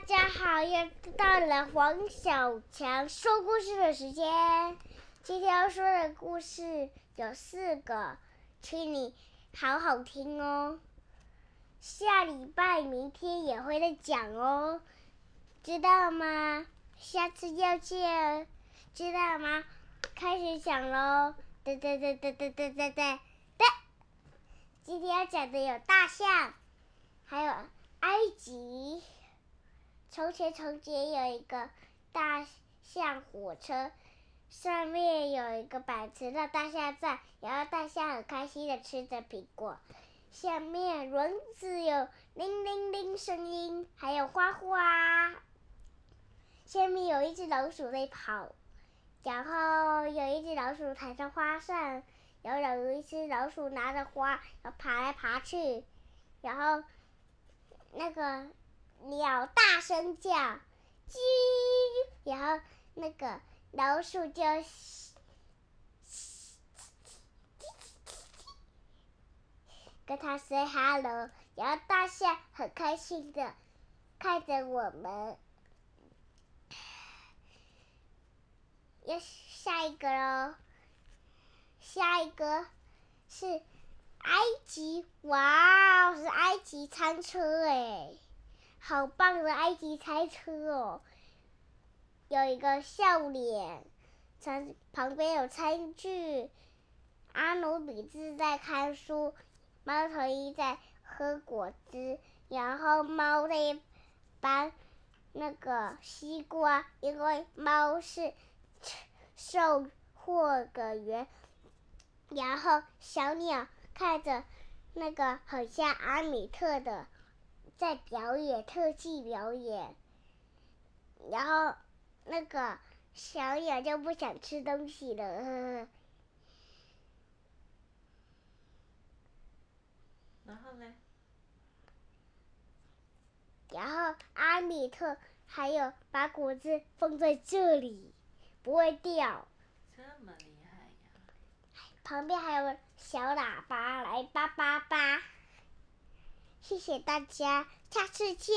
大家好，又到了黄小强说故事的时间。今天要说的故事有四个，请你好好听哦。下礼拜、明天也会再讲哦，知道吗？下次要见，知道吗？开始讲喽！对对对对对对对对对。今天要讲的有大象，还有埃及。从前，从前有一个大象火车，上面有一个板子让大象站，然后大象很开心的吃着苹果。下面轮子有铃铃铃声音，还有花花。下面有一只老鼠在跑，然后有一只老鼠踩着花上，然后有一只老鼠拿着花，然后爬来爬去，然后那个。鸟大声叫，叽，然后那个老鼠就跟他 say hello，然后大象很开心的看着我们。要下一个喽，下一个是埃及，哇，是埃及餐车哎。好棒的埃及猜车哦！有一个笑脸，餐旁边有餐具，阿努比斯在看书，猫头鹰在喝果汁，然后猫在搬那个西瓜，因为猫是售货的员。然后小鸟看着那个很像阿米特的。在表演特技表演，然后那个小鸟就不想吃东西了。呵呵然后呢？然后阿米特还有把果子放在这里，不会掉。这么厉害呀！旁边还有小喇叭，来叭叭叭。谢谢大家，下次见。